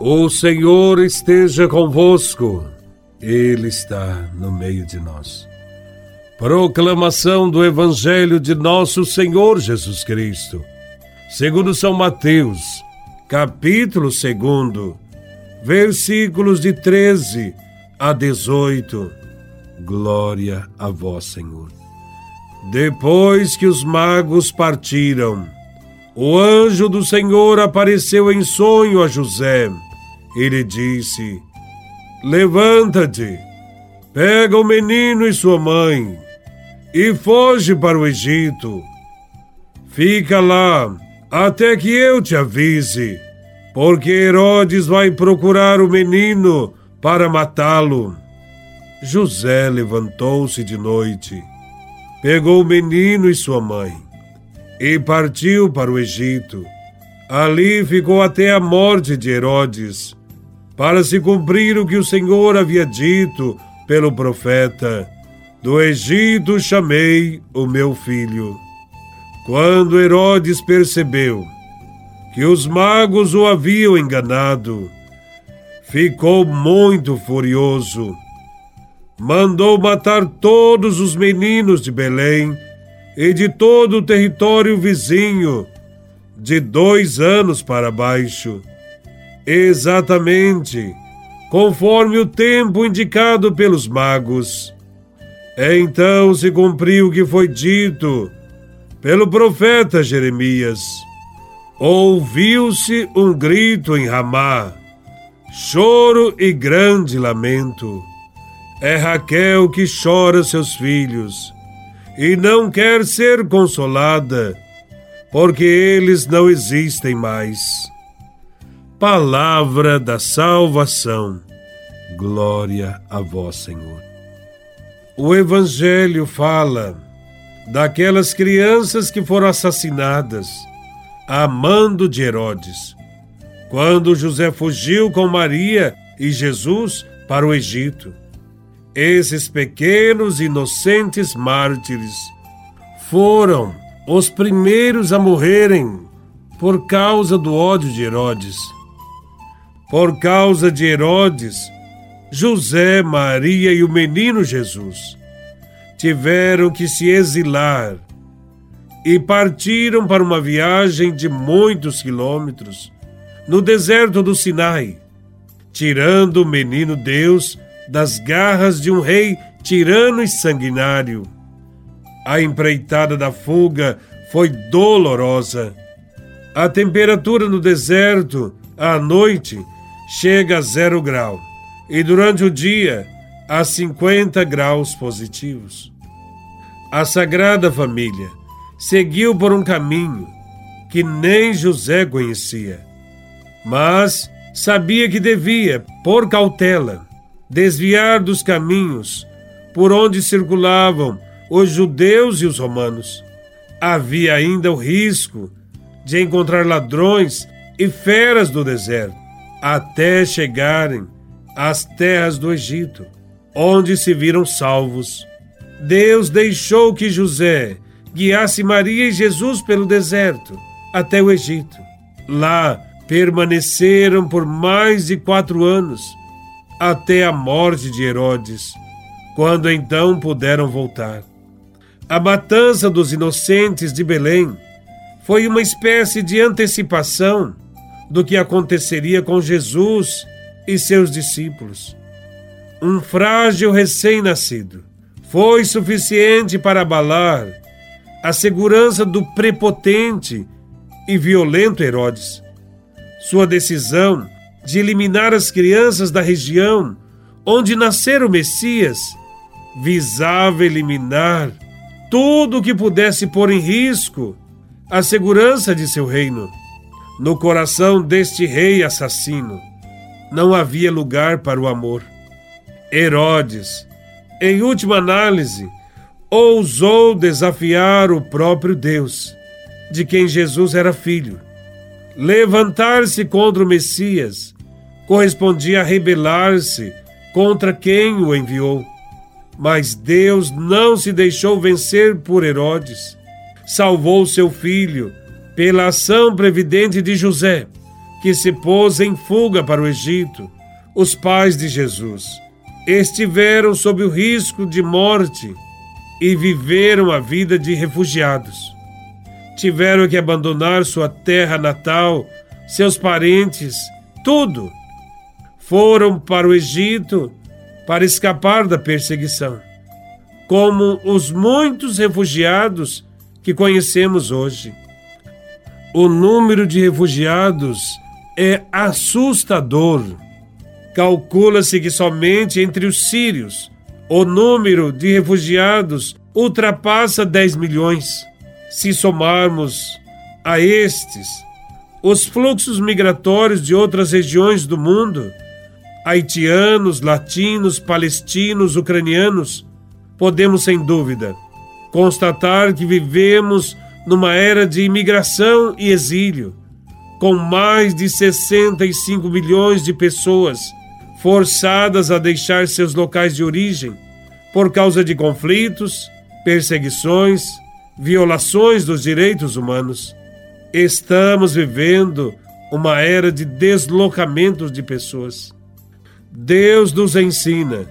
O Senhor esteja convosco, Ele está no meio de nós. Proclamação do Evangelho de Nosso Senhor Jesus Cristo, segundo São Mateus, capítulo 2, versículos de 13 a 18. Glória a Vós, Senhor. Depois que os magos partiram, o anjo do Senhor apareceu em sonho a José ele disse: Levanta-te, pega o menino e sua mãe e foge para o Egito. Fica lá até que eu te avise, porque Herodes vai procurar o menino para matá-lo. José levantou-se de noite, pegou o menino e sua mãe e partiu para o Egito. Ali ficou até a morte de Herodes para se cumprir o que o Senhor havia dito pelo profeta: Do Egito chamei o meu filho. Quando Herodes percebeu que os magos o haviam enganado, ficou muito furioso. Mandou matar todos os meninos de Belém e de todo o território vizinho, de dois anos para baixo exatamente conforme o tempo indicado pelos magos. Então se cumpriu o que foi dito pelo profeta Jeremias. Ouviu-se um grito em Ramá, choro e grande lamento. É Raquel que chora seus filhos e não quer ser consolada, porque eles não existem mais. Palavra da salvação. Glória a vós, Senhor. O Evangelho fala daquelas crianças que foram assassinadas a mando de Herodes, quando José fugiu com Maria e Jesus para o Egito. Esses pequenos inocentes mártires foram os primeiros a morrerem por causa do ódio de Herodes por causa de Herodes, José, Maria e o menino Jesus tiveram que se exilar e partiram para uma viagem de muitos quilômetros no deserto do Sinai, tirando o menino Deus das garras de um rei tirano e sanguinário. A empreitada da fuga foi dolorosa. A temperatura no deserto, à noite, chega a zero grau e durante o dia a 50 graus positivos. A Sagrada Família seguiu por um caminho que nem José conhecia, mas sabia que devia, por cautela, desviar dos caminhos por onde circulavam os judeus e os romanos. Havia ainda o risco de encontrar ladrões e feras do deserto até chegarem às terras do Egito, onde se viram salvos. Deus deixou que José guiasse Maria e Jesus pelo deserto até o Egito. Lá permaneceram por mais de quatro anos, até a morte de Herodes, quando então puderam voltar. A matança dos inocentes de Belém foi uma espécie de antecipação do que aconteceria com Jesus e seus discípulos. Um frágil recém-nascido foi suficiente para abalar a segurança do prepotente e violento Herodes. Sua decisão de eliminar as crianças da região onde nascera o Messias visava eliminar tudo o que pudesse pôr em risco a segurança de seu reino. No coração deste rei assassino não havia lugar para o amor. Herodes, em última análise, ousou desafiar o próprio Deus, de quem Jesus era filho. Levantar-se contra o Messias correspondia a rebelar-se contra quem o enviou. Mas Deus não se deixou vencer por Herodes. Salvou seu filho pela ação previdente de José, que se pôs em fuga para o Egito, os pais de Jesus, estiveram sob o risco de morte e viveram a vida de refugiados. Tiveram que abandonar sua terra natal, seus parentes, tudo. Foram para o Egito para escapar da perseguição, como os muitos refugiados que conhecemos hoje. O número de refugiados é assustador. Calcula-se que somente entre os sírios o número de refugiados ultrapassa 10 milhões. Se somarmos a estes os fluxos migratórios de outras regiões do mundo, haitianos, latinos, palestinos, ucranianos, podemos sem dúvida constatar que vivemos numa era de imigração e exílio, com mais de 65 milhões de pessoas forçadas a deixar seus locais de origem por causa de conflitos, perseguições, violações dos direitos humanos. Estamos vivendo uma era de deslocamentos de pessoas. Deus nos ensina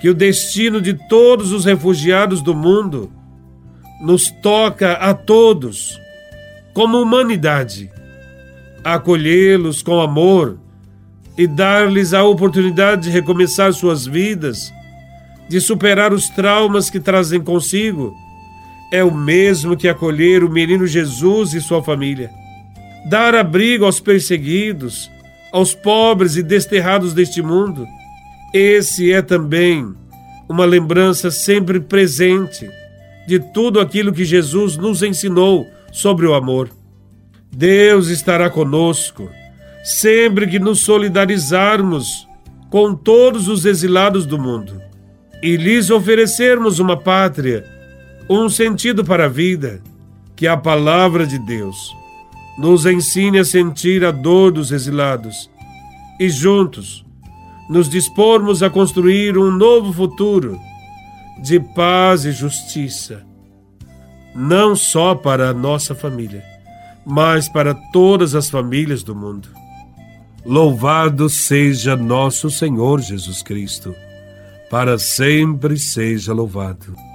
que o destino de todos os refugiados do mundo nos toca a todos, como humanidade, acolhê-los com amor e dar-lhes a oportunidade de recomeçar suas vidas, de superar os traumas que trazem consigo, é o mesmo que acolher o menino Jesus e sua família. Dar abrigo aos perseguidos, aos pobres e desterrados deste mundo. Esse é também uma lembrança sempre presente de tudo aquilo que Jesus nos ensinou sobre o amor. Deus estará conosco sempre que nos solidarizarmos com todos os exilados do mundo e lhes oferecermos uma pátria, um sentido para a vida, que a palavra de Deus nos ensine a sentir a dor dos exilados e juntos nos dispormos a construir um novo futuro de paz e justiça, não só para a nossa família, mas para todas as famílias do mundo. Louvado seja nosso Senhor Jesus Cristo, para sempre seja louvado.